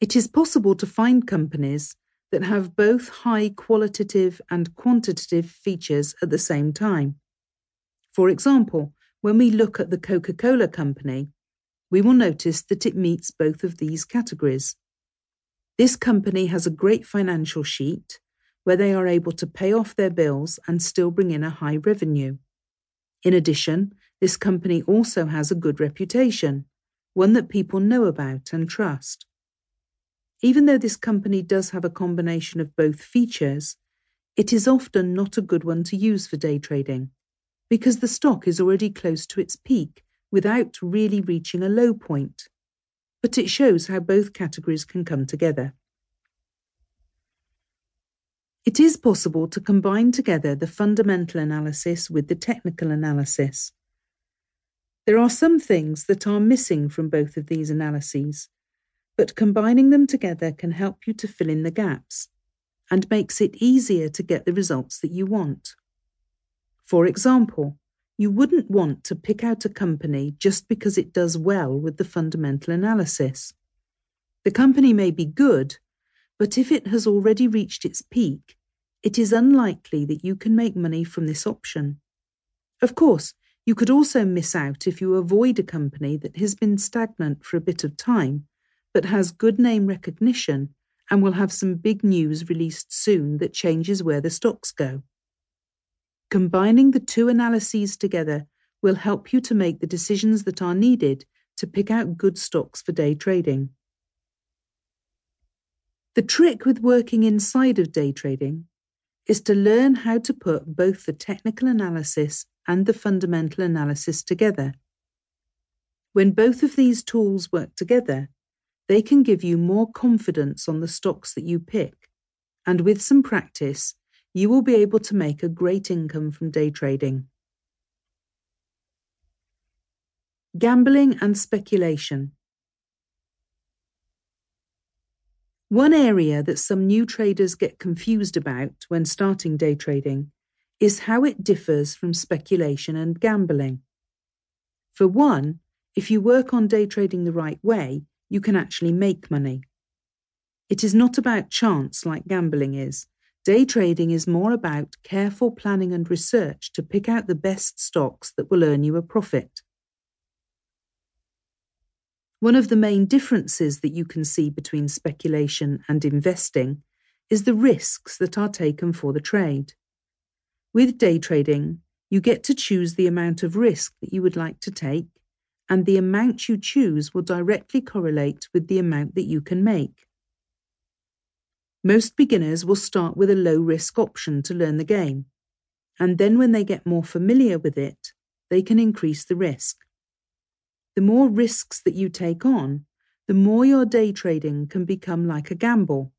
It is possible to find companies that have both high qualitative and quantitative features at the same time. For example, when we look at the Coca Cola Company, we will notice that it meets both of these categories. This company has a great financial sheet where they are able to pay off their bills and still bring in a high revenue. In addition, this company also has a good reputation, one that people know about and trust. Even though this company does have a combination of both features, it is often not a good one to use for day trading because the stock is already close to its peak without really reaching a low point. But it shows how both categories can come together. It is possible to combine together the fundamental analysis with the technical analysis. There are some things that are missing from both of these analyses, but combining them together can help you to fill in the gaps and makes it easier to get the results that you want. For example, you wouldn't want to pick out a company just because it does well with the fundamental analysis. The company may be good, but if it has already reached its peak, it is unlikely that you can make money from this option. Of course, you could also miss out if you avoid a company that has been stagnant for a bit of time but has good name recognition and will have some big news released soon that changes where the stocks go. Combining the two analyses together will help you to make the decisions that are needed to pick out good stocks for day trading. The trick with working inside of day trading is to learn how to put both the technical analysis and the fundamental analysis together. When both of these tools work together, they can give you more confidence on the stocks that you pick, and with some practice, you will be able to make a great income from day trading. Gambling and speculation. One area that some new traders get confused about when starting day trading is how it differs from speculation and gambling. For one, if you work on day trading the right way, you can actually make money. It is not about chance like gambling is. Day trading is more about careful planning and research to pick out the best stocks that will earn you a profit. One of the main differences that you can see between speculation and investing is the risks that are taken for the trade. With day trading, you get to choose the amount of risk that you would like to take and the amount you choose will directly correlate with the amount that you can make. Most beginners will start with a low risk option to learn the game, and then when they get more familiar with it, they can increase the risk. The more risks that you take on, the more your day trading can become like a gamble.